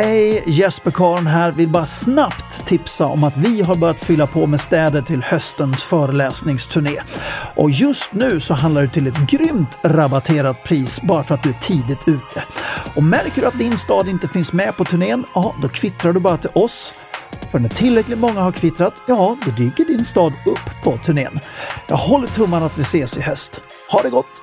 Hej, Jesper Karn här. Vill bara snabbt tipsa om att vi har börjat fylla på med städer till höstens föreläsningsturné. Och just nu så handlar det till ett grymt rabatterat pris bara för att du är tidigt ute. Och märker du att din stad inte finns med på turnén, ja då kvittrar du bara till oss för när tillräckligt många har kvittrat, ja, då dyker din stad upp på turnén. Jag håller tummarna att vi ses i höst. Ha det gott!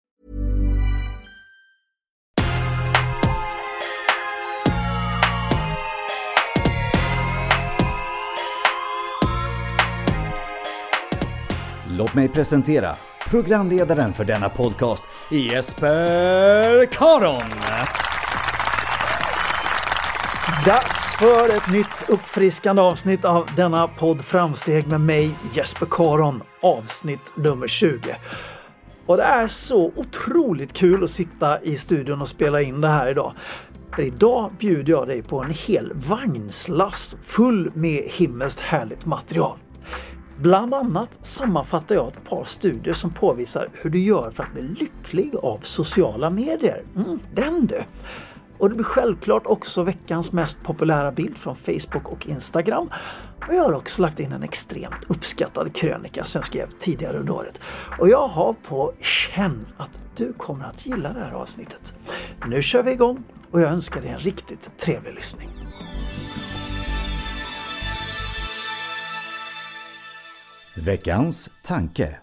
Låt mig presentera programledaren för denna podcast, Jesper Karon. Dags för ett nytt uppfriskande avsnitt av denna podd Framsteg med mig Jesper Karon, avsnitt nummer 20. Och det är så otroligt kul att sitta i studion och spela in det här idag. För idag bjuder jag dig på en hel vagnslast full med himmelskt härligt material. Bland annat sammanfattar jag ett par studier som påvisar hur du gör för att bli lycklig av sociala medier. Mm, den du! Och det blir självklart också veckans mest populära bild från Facebook och Instagram. Och jag har också lagt in en extremt uppskattad krönika som jag skrev tidigare under året. Och jag har på känn att du kommer att gilla det här avsnittet. Nu kör vi igång och jag önskar dig en riktigt trevlig lyssning. Veckans tanke.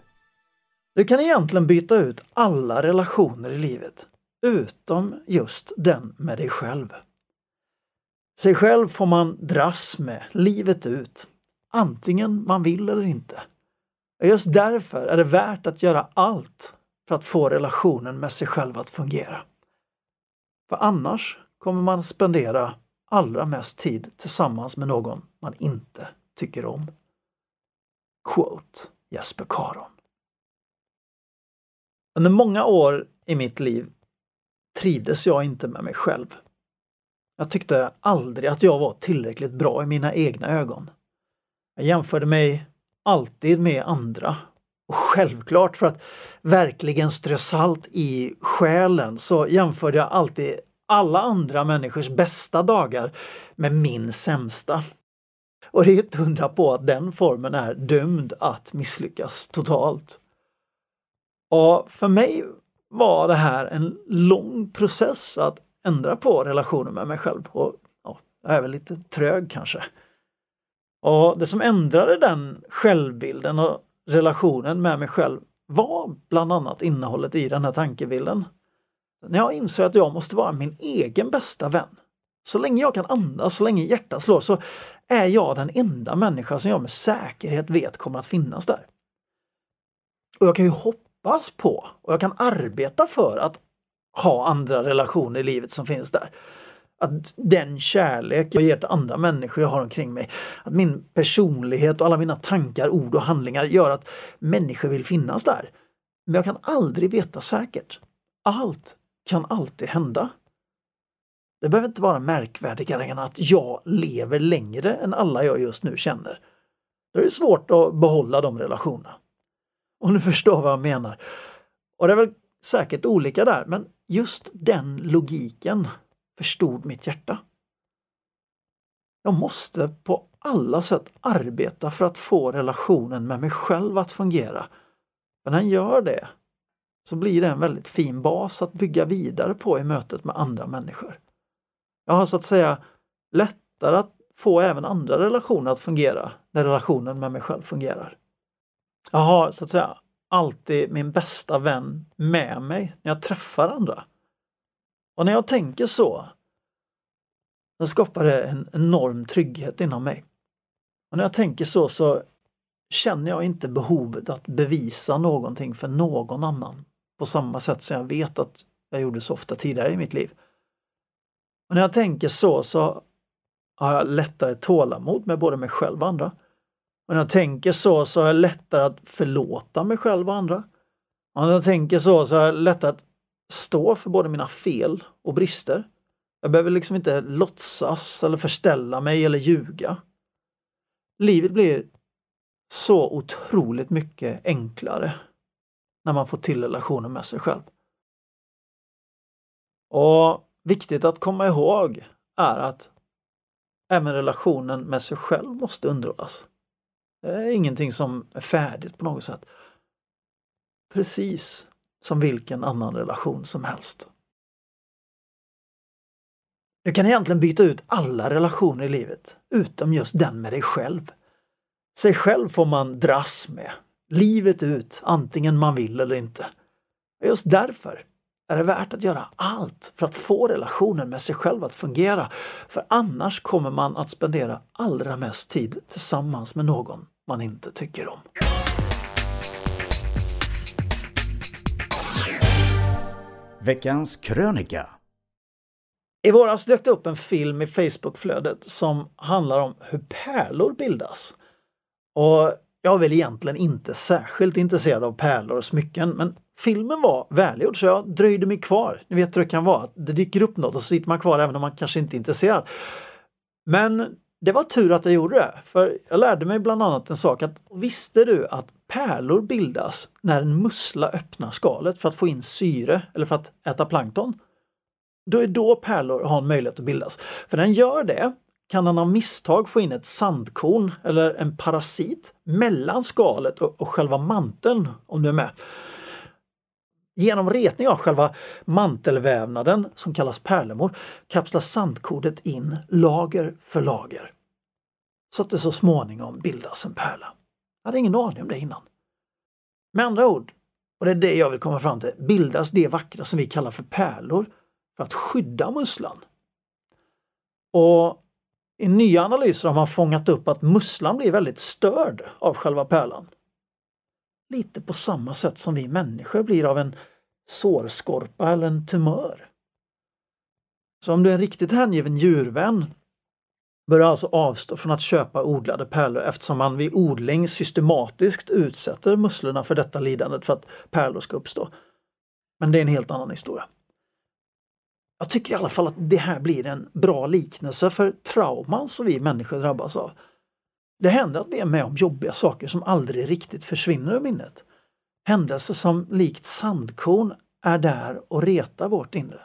Du kan egentligen byta ut alla relationer i livet, utom just den med dig själv. Sig själv får man dras med livet ut, antingen man vill eller inte. Just därför är det värt att göra allt för att få relationen med sig själv att fungera. För annars kommer man spendera allra mest tid tillsammans med någon man inte tycker om. Quote Jesper Karon. Under många år i mitt liv trivdes jag inte med mig själv. Jag tyckte aldrig att jag var tillräckligt bra i mina egna ögon. Jag jämförde mig alltid med andra. Och självklart för att verkligen strö salt i själen så jämförde jag alltid alla andra människors bästa dagar med min sämsta. Och det är inte undra på att den formen är dömd att misslyckas totalt. Och för mig var det här en lång process att ändra på relationen med mig själv. Och ja, jag är väl lite trög kanske. Och det som ändrade den självbilden och relationen med mig själv var bland annat innehållet i den här tankebilden. När jag insåg att jag måste vara min egen bästa vän. Så länge jag kan andas, så länge hjärtat slår, så är jag den enda människa som jag med säkerhet vet kommer att finnas där. Och jag kan ju hoppas på och jag kan arbeta för att ha andra relationer i livet som finns där. Att den kärlek jag ger till andra människor jag har omkring mig, att min personlighet och alla mina tankar, ord och handlingar gör att människor vill finnas där. Men jag kan aldrig veta säkert. Allt kan alltid hända. Det behöver inte vara märkvärdigare än att jag lever längre än alla jag just nu känner. Det är svårt att behålla de relationerna. Om du förstår vad jag menar. Och det är väl säkert olika där, men just den logiken förstod mitt hjärta. Jag måste på alla sätt arbeta för att få relationen med mig själv att fungera. Men när jag gör det så blir det en väldigt fin bas att bygga vidare på i mötet med andra människor. Jag har så att säga lättare att få även andra relationer att fungera när relationen med mig själv fungerar. Jag har så att säga alltid min bästa vän med mig när jag träffar andra. Och när jag tänker så, så skapar det en enorm trygghet inom mig. Och när jag tänker så så känner jag inte behovet att bevisa någonting för någon annan på samma sätt som jag vet att jag gjorde så ofta tidigare i mitt liv. Och när jag tänker så så har jag lättare tålamod med både mig själv och andra. Och när jag tänker så så har jag lättare att förlåta mig själv och andra. Och när jag tänker så så har jag lättare att stå för både mina fel och brister. Jag behöver liksom inte låtsas eller förställa mig eller ljuga. Livet blir så otroligt mycket enklare när man får till relationen med sig själv. Och viktigt att komma ihåg är att även relationen med sig själv måste underhållas. Det är ingenting som är färdigt på något sätt. Precis som vilken annan relation som helst. Du kan egentligen byta ut alla relationer i livet, utom just den med dig själv. Sig själv får man dras med, livet ut, antingen man vill eller inte. Just därför är det värt att göra allt för att få relationen med sig själv att fungera. För annars kommer man att spendera allra mest tid tillsammans med någon man inte tycker om. Veckans krönika I våras dök det upp en film i Facebookflödet som handlar om hur pärlor bildas. Och jag är väl egentligen inte särskilt intresserad av pärlor och smycken men filmen var välgjord så jag dröjde mig kvar. Ni vet hur det kan vara, det dyker upp något och så sitter man kvar även om man kanske inte är intresserad. Men det var tur att jag gjorde det, för jag lärde mig bland annat en sak att visste du att pärlor bildas när en mussla öppnar skalet för att få in syre eller för att äta plankton? Då är då pärlor har en möjlighet att bildas. För när den gör det kan den av misstag få in ett sandkorn eller en parasit mellan skalet och, och själva manteln om du är med. Genom retning av själva mantelvävnaden som kallas pärlemor kapslas sandkornet in lager för lager. Så att det så småningom bildas en pärla. Jag hade ingen aning om det innan. Med andra ord, och det är det jag vill komma fram till, bildas det vackra som vi kallar för pärlor för att skydda musslan. Och I nya analyser har man fångat upp att musslan blir väldigt störd av själva pärlan. Lite på samma sätt som vi människor blir av en sårskorpa eller en tumör. Så om du är en riktigt hängiven djurvän bör du alltså avstå från att köpa odlade pärlor eftersom man vid odling systematiskt utsätter musslorna för detta lidandet för att pärlor ska uppstå. Men det är en helt annan historia. Jag tycker i alla fall att det här blir en bra liknelse för trauman som vi människor drabbas av. Det händer att vi är med om jobbiga saker som aldrig riktigt försvinner ur minnet. Händelser som likt sandkorn är där och retar vårt inre.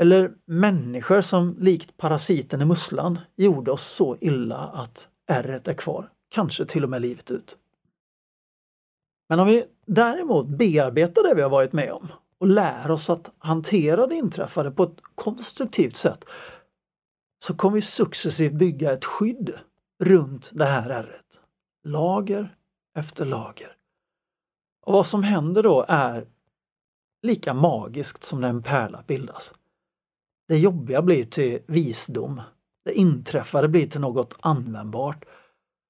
Eller människor som likt parasiten i musslan gjorde oss så illa att ärret är kvar, kanske till och med livet ut. Men om vi däremot bearbetar det vi har varit med om och lär oss att hantera det inträffade på ett konstruktivt sätt så kommer vi successivt bygga ett skydd runt det här ärret. Lager efter lager. Och vad som händer då är lika magiskt som när en pärla bildas. Det jobbiga blir till visdom. Det inträffade blir till något användbart.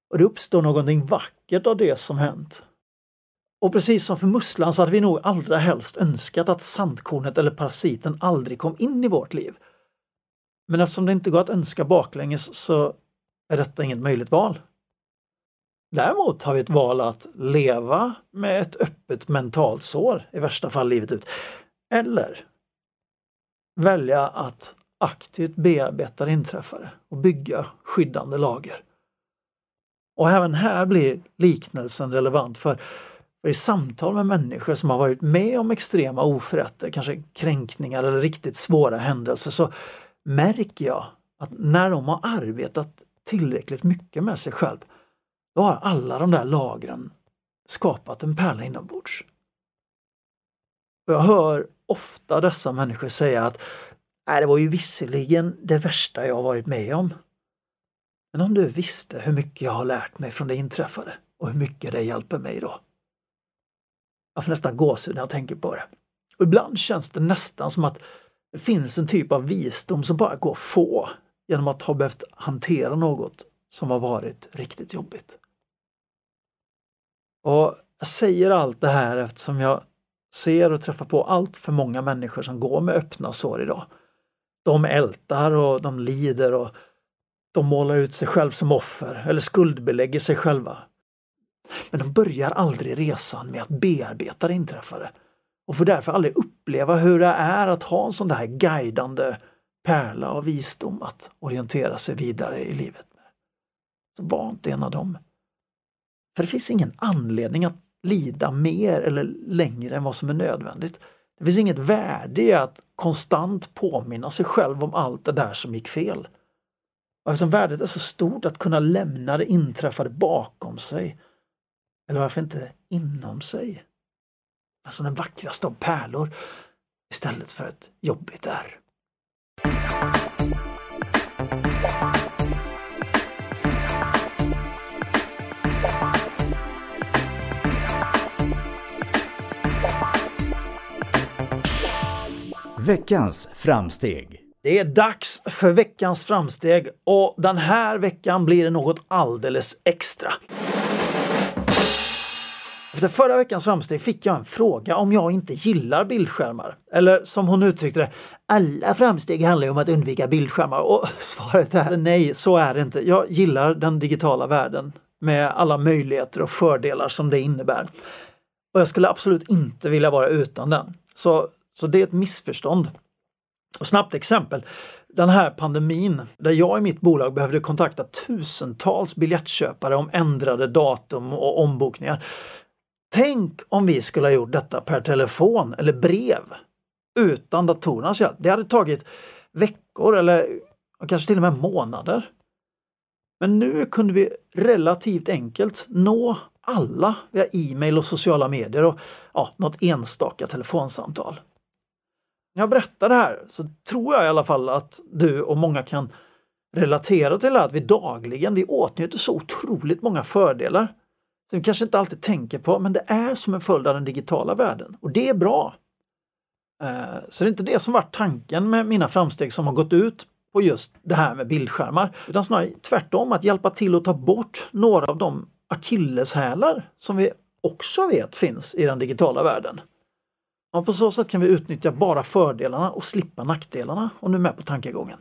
Och det uppstår någonting vackert av det som hänt. Och precis som för musslan så hade vi nog allra helst önskat att sandkornet eller parasiten aldrig kom in i vårt liv. Men eftersom det inte går att önska baklänges så är detta inget möjligt val. Däremot har vi ett val att leva med ett öppet mentalt sår, i värsta fall livet ut. Eller välja att aktivt bearbeta det inträffade och bygga skyddande lager. Och även här blir liknelsen relevant för, i samtal med människor som har varit med om extrema oförrätter, kanske kränkningar eller riktigt svåra händelser, så märker jag att när de har arbetat tillräckligt mycket med sig själv, då har alla de där lagren skapat en pärla inombords. Jag hör ofta dessa människor säga att Nej, det var ju visserligen det värsta jag varit med om. Men om du visste hur mycket jag har lärt mig från det inträffade och hur mycket det hjälper mig då. Jag får nästan gåshud när jag tänker på det. Och ibland känns det nästan som att det finns en typ av visdom som bara går att få genom att ha behövt hantera något som har varit riktigt jobbigt. Och Jag säger allt det här eftersom jag ser och träffar på allt för många människor som går med öppna sår idag. De ältar och de lider och de målar ut sig själv som offer eller skuldbelägger sig själva. Men de börjar aldrig resan med att bearbeta det inträffade och får därför aldrig uppleva hur det är att ha en sån där guidande pärla av visdom att orientera sig vidare i livet med. Så var inte en av dem. För det finns ingen anledning att lida mer eller längre än vad som är nödvändigt. Det finns inget värde i att konstant påminna sig själv om allt det där som gick fel. Och eftersom värdet är så stort att kunna lämna det inträffade bakom sig, eller varför inte inom sig? Alltså den vackraste av pärlor istället för ett jobbigt ärr. Veckans framsteg. Det är dags för veckans framsteg och den här veckan blir det något alldeles extra. Efter förra veckans framsteg fick jag en fråga om jag inte gillar bildskärmar. Eller som hon uttryckte det, alla framsteg handlar ju om att undvika bildskärmar. Och svaret är nej, så är det inte. Jag gillar den digitala världen med alla möjligheter och fördelar som det innebär. Och jag skulle absolut inte vilja vara utan den. Så så det är ett missförstånd. Och snabbt exempel. Den här pandemin där jag i mitt bolag behövde kontakta tusentals biljettköpare om ändrade datum och ombokningar. Tänk om vi skulle ha gjort detta per telefon eller brev utan datorernas hjälp. Det hade tagit veckor eller kanske till och med månader. Men nu kunde vi relativt enkelt nå alla via e-mail och sociala medier och ja, något enstaka telefonsamtal. När jag berättar det här så tror jag i alla fall att du och många kan relatera till att vi dagligen vi åtnjuter så otroligt många fördelar som vi kanske inte alltid tänker på, men det är som en följd av den digitala världen och det är bra. Eh, så det är inte det som varit tanken med mina framsteg som har gått ut på just det här med bildskärmar, utan snarare tvärtom att hjälpa till att ta bort några av de akilleshälar som vi också vet finns i den digitala världen. Och på så sätt kan vi utnyttja bara fördelarna och slippa nackdelarna, om du är med på tankegången.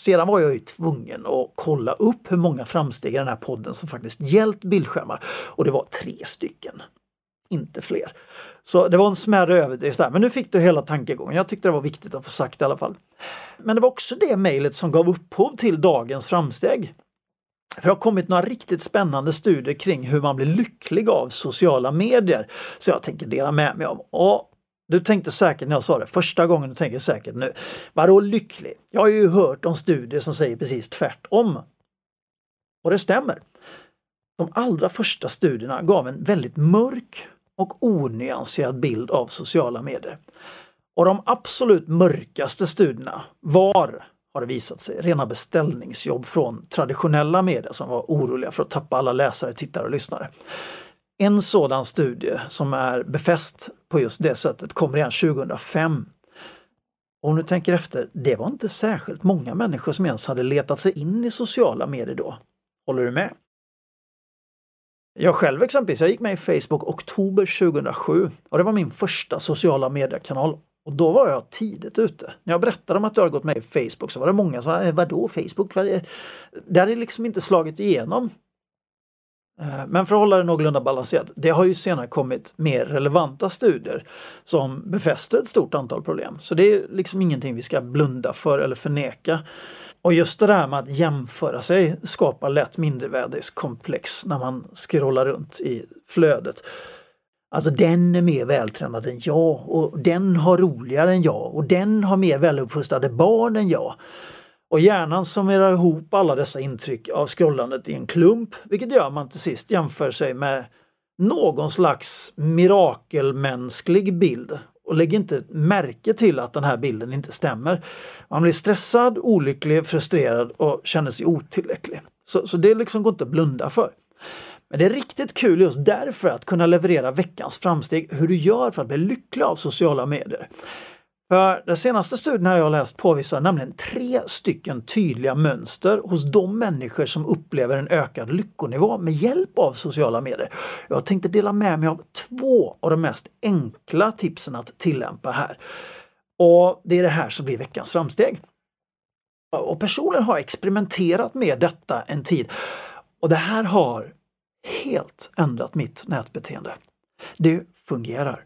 Sedan var jag ju tvungen att kolla upp hur många framsteg i den här podden som faktiskt gällt bildskärmar och det var tre stycken. Inte fler. Så det var en smärre överdrift där, men nu fick du hela tankegången. Jag tyckte det var viktigt att få sagt i alla fall. Men det var också det mejlet som gav upphov till dagens framsteg. För det har kommit några riktigt spännande studier kring hur man blir lycklig av sociala medier. Så jag tänker dela med mig av. Och du tänkte säkert när jag sa det första gången, du tänker säkert nu, vadå lycklig? Jag har ju hört om studier som säger precis tvärtom. Och det stämmer. De allra första studierna gav en väldigt mörk och onyanserad bild av sociala medier. Och de absolut mörkaste studierna var, har det visat sig, rena beställningsjobb från traditionella medier som var oroliga för att tappa alla läsare, tittare och lyssnare. En sådan studie som är befäst på just det sättet kom redan 2005. Och om du tänker efter, det var inte särskilt många människor som ens hade letat sig in i sociala medier då. Håller du med? Jag själv exempelvis, jag gick med i Facebook oktober 2007 och det var min första sociala mediekanal. Och då var jag tidigt ute. När jag berättade om att jag hade gått med i Facebook så var det många som sa, vadå Facebook? Det hade liksom inte slagit igenom. Eh, men för att hålla det någorlunda balanserat, det har ju senare kommit mer relevanta studier som befäster ett stort antal problem. Så det är liksom ingenting vi ska blunda för eller förneka. Och just det där med att jämföra sig skapar lätt mindervärdeskomplex när man scrollar runt i flödet. Alltså den är mer vältränad än jag och den har roligare än jag och den har mer väluppfostrade barn än jag. Och hjärnan summerar ihop alla dessa intryck av scrollandet i en klump, vilket gör att man till sist jämför sig med någon slags mirakelmänsklig bild och lägger inte märke till att den här bilden inte stämmer. Man blir stressad, olycklig, frustrerad och känner sig otillräcklig. Så, så det liksom går inte att blunda för. Men det är riktigt kul just därför att kunna leverera veckans framsteg, hur du gör för att bli lycklig av sociala medier. För den senaste studien jag har läst påvisar nämligen tre stycken tydliga mönster hos de människor som upplever en ökad lyckonivå med hjälp av sociala medier. Jag tänkte dela med mig av två av de mest enkla tipsen att tillämpa här. Och det är det här som blir veckans framsteg. Och personligen har experimenterat med detta en tid och det här har helt ändrat mitt nätbeteende. Det fungerar.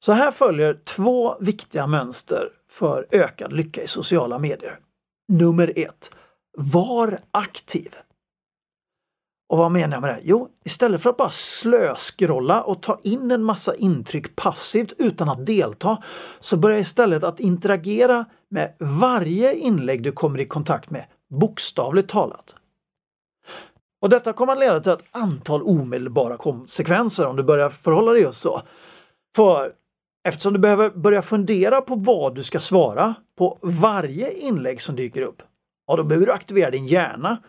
Så här följer två viktiga mönster för ökad lycka i sociala medier. Nummer ett. Var aktiv. Och vad menar jag med det? Jo, istället för att bara slöskrolla och ta in en massa intryck passivt utan att delta, så börja istället att interagera med varje inlägg du kommer i kontakt med, bokstavligt talat. Och detta kommer att leda till ett antal omedelbara konsekvenser om du börjar förhålla dig just så. För Eftersom du behöver börja fundera på vad du ska svara på varje inlägg som dyker upp, ja då behöver du aktivera din hjärna.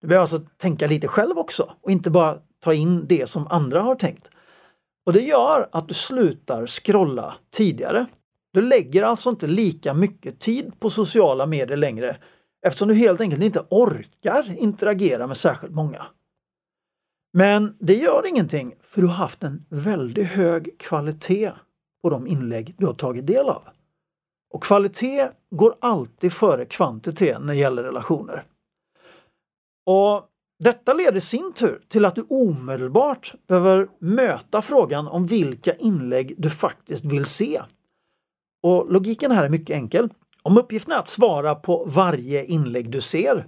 Du behöver alltså tänka lite själv också och inte bara ta in det som andra har tänkt. Och det gör att du slutar scrolla tidigare. Du lägger alltså inte lika mycket tid på sociala medier längre eftersom du helt enkelt inte orkar interagera med särskilt många. Men det gör ingenting för du har haft en väldigt hög kvalitet på de inlägg du har tagit del av. Och kvalitet går alltid före kvantitet när det gäller relationer. Och Detta leder i sin tur till att du omedelbart behöver möta frågan om vilka inlägg du faktiskt vill se. Och Logiken här är mycket enkel. Om uppgiften är att svara på varje inlägg du ser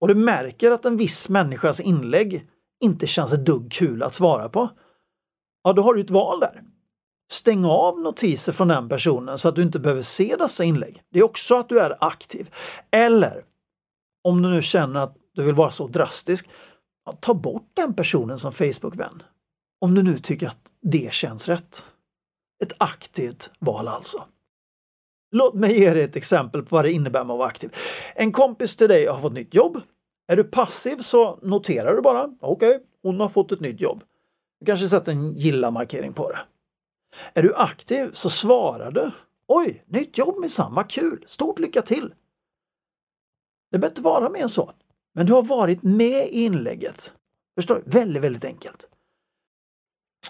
och du märker att en viss människas inlägg inte känns ett dugg kul att svara på, ja då har du ett val där. Stäng av notiser från den personen så att du inte behöver se dessa inlägg. Det är också att du är aktiv. Eller om du nu känner att du vill vara så drastisk, ta bort den personen som Facebook-vän. Om du nu tycker att det känns rätt. Ett aktivt val alltså. Låt mig ge dig ett exempel på vad det innebär med att vara aktiv. En kompis till dig har fått nytt jobb. Är du passiv så noterar du bara, okej, okay, hon har fått ett nytt jobb. Du kanske sätter en gilla-markering på det. Är du aktiv så svarar du. Oj, nytt jobb med samma kul, stort lycka till! Det behöver inte vara mer än så. Men du har varit med i inlägget. Förstår du? Väldigt, väldigt enkelt.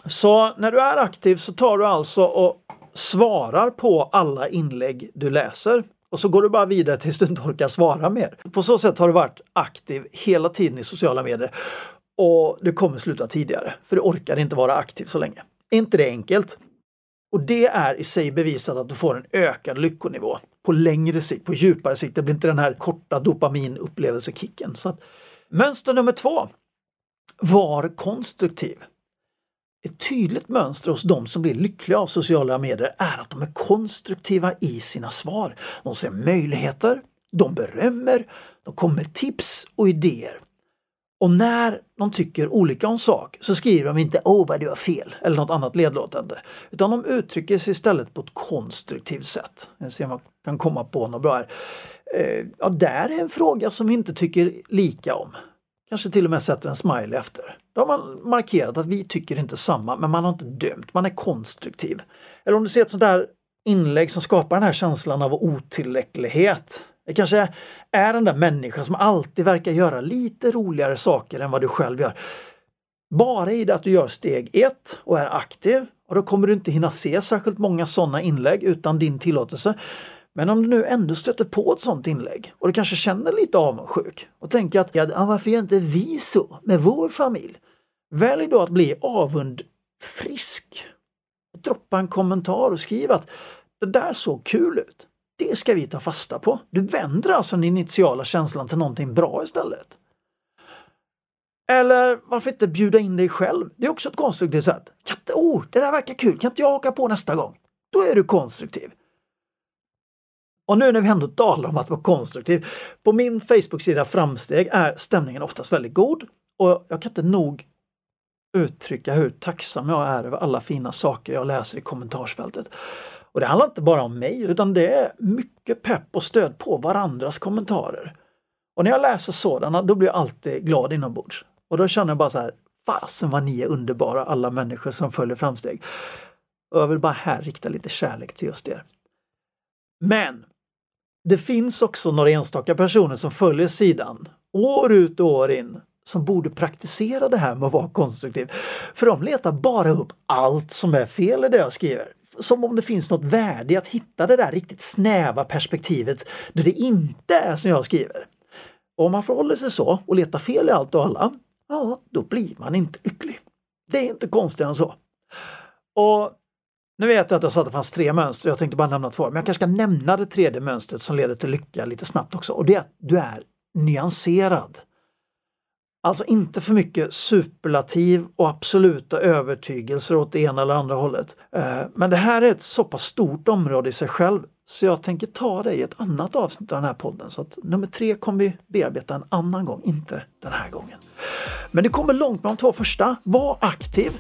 Så när du är aktiv så tar du alltså och svarar på alla inlägg du läser. Och så går du bara vidare tills du inte orkar svara mer. På så sätt har du varit aktiv hela tiden i sociala medier. Och du kommer sluta tidigare, för du orkar inte vara aktiv så länge. Är inte det enkelt? Och det är i sig bevisat att du får en ökad lyckonivå på längre sikt, på djupare sikt. Det blir inte den här korta dopaminupplevelsekicken. Så att, mönster nummer två. Var konstruktiv. Ett tydligt mönster hos de som blir lyckliga av sociala medier är att de är konstruktiva i sina svar. De ser möjligheter, de berömmer, de kommer med tips och idéer. Och när de tycker olika om sak så skriver de inte åh vad du har fel eller något annat ledlåtande. Utan de uttrycker sig istället på ett konstruktivt sätt. Jag ser om jag kan komma på något bra här. Eh, ja, där är en fråga som vi inte tycker lika om. Kanske till och med sätter en smiley efter. Då har man markerat att vi tycker inte samma, men man har inte dömt, man är konstruktiv. Eller om du ser ett sånt där inlägg som skapar den här känslan av otillräcklighet. Det kanske är den där människan som alltid verkar göra lite roligare saker än vad du själv gör. Bara i det att du gör steg ett och är aktiv och då kommer du inte hinna se särskilt många sådana inlägg utan din tillåtelse. Men om du nu ändå stöter på ett sådant inlägg och du kanske känner lite avundsjuk och tänker att ja, varför gör inte vi så med vår familj? Välj då att bli avundfrisk. Droppa en kommentar och skriv att det där såg kul ut. Det ska vi ta fasta på. Du vänder alltså den initiala känslan till någonting bra istället. Eller varför inte bjuda in dig själv? Det är också ett konstruktivt sätt. Kan inte, oh, det där verkar kul, kan inte jag haka på nästa gång? Då är du konstruktiv. Och nu när vi ändå talar om att vara konstruktiv. På min Facebook-sida Framsteg är stämningen oftast väldigt god och jag kan inte nog uttrycka hur tacksam jag är över alla fina saker jag läser i kommentarsfältet. Och det handlar inte bara om mig utan det är mycket pepp och stöd på varandras kommentarer. Och när jag läser sådana då blir jag alltid glad inombords. Och då känner jag bara så här, fasen vad ni är underbara alla människor som följer framsteg. Och jag vill bara här rikta lite kärlek till just er. Men det finns också några enstaka personer som följer sidan år ut och år in som borde praktisera det här med att vara konstruktiv. För de letar bara upp allt som är fel i det jag skriver. Som om det finns något värde i att hitta det där riktigt snäva perspektivet där det inte är som jag skriver. Och om man förhåller sig så och letar fel i allt och alla, ja, då blir man inte lycklig. Det är inte konstigare än så. Och nu vet jag att jag sa att det fanns tre mönster, jag tänkte bara nämna två, men jag kanske ska nämna det tredje mönstret som leder till lycka lite snabbt också och det är att du är nyanserad. Alltså inte för mycket superlativ och absoluta övertygelser åt det ena eller andra hållet. Eh, men det här är ett så pass stort område i sig själv så jag tänker ta det i ett annat avsnitt av den här podden. Så att nummer tre kommer vi bearbeta en annan gång, inte den här gången. Men det kommer långt med de två första. Var aktiv,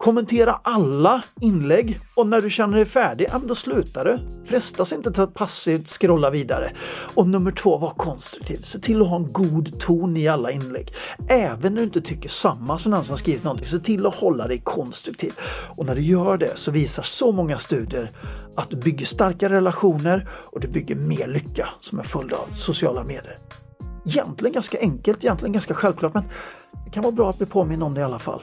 Kommentera alla inlägg och när du känner dig färdig, ja, då slutar du. Frestas inte till att passivt scrolla vidare. Och nummer två, var konstruktiv. Se till att ha en god ton i alla inlägg. Även när du inte tycker samma som den som skrivit någonting, se till att hålla dig konstruktiv. Och när du gör det så visar så många studier att du bygger starka relationer och du bygger mer lycka som en följd av sociala medier. Egentligen ganska enkelt, egentligen ganska självklart, men det kan vara bra att bli påminn om det i alla fall.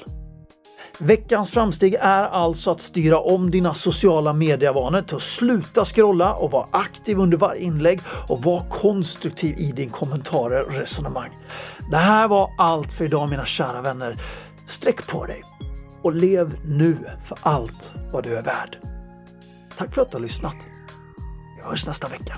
Veckans framsteg är alltså att styra om dina sociala medievanor till att sluta scrolla och vara aktiv under varje inlägg och vara konstruktiv i din kommentarer och resonemang. Det här var allt för idag mina kära vänner. Sträck på dig och lev nu för allt vad du är värd. Tack för att du har lyssnat. Vi hörs nästa vecka.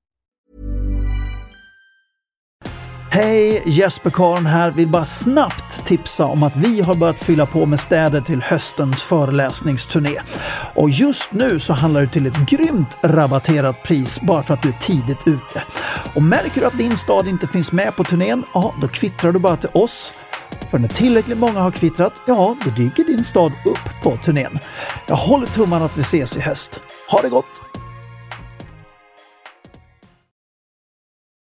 Hej, Jesper Karn här. Vill bara snabbt tipsa om att vi har börjat fylla på med städer till höstens föreläsningsturné. Och just nu så handlar det till ett grymt rabatterat pris bara för att du är tidigt ute. Och märker du att din stad inte finns med på turnén, ja då kvittrar du bara till oss. För när tillräckligt många har kvittrat, ja då dyker din stad upp på turnén. Jag håller tummarna att vi ses i höst. Ha det gott!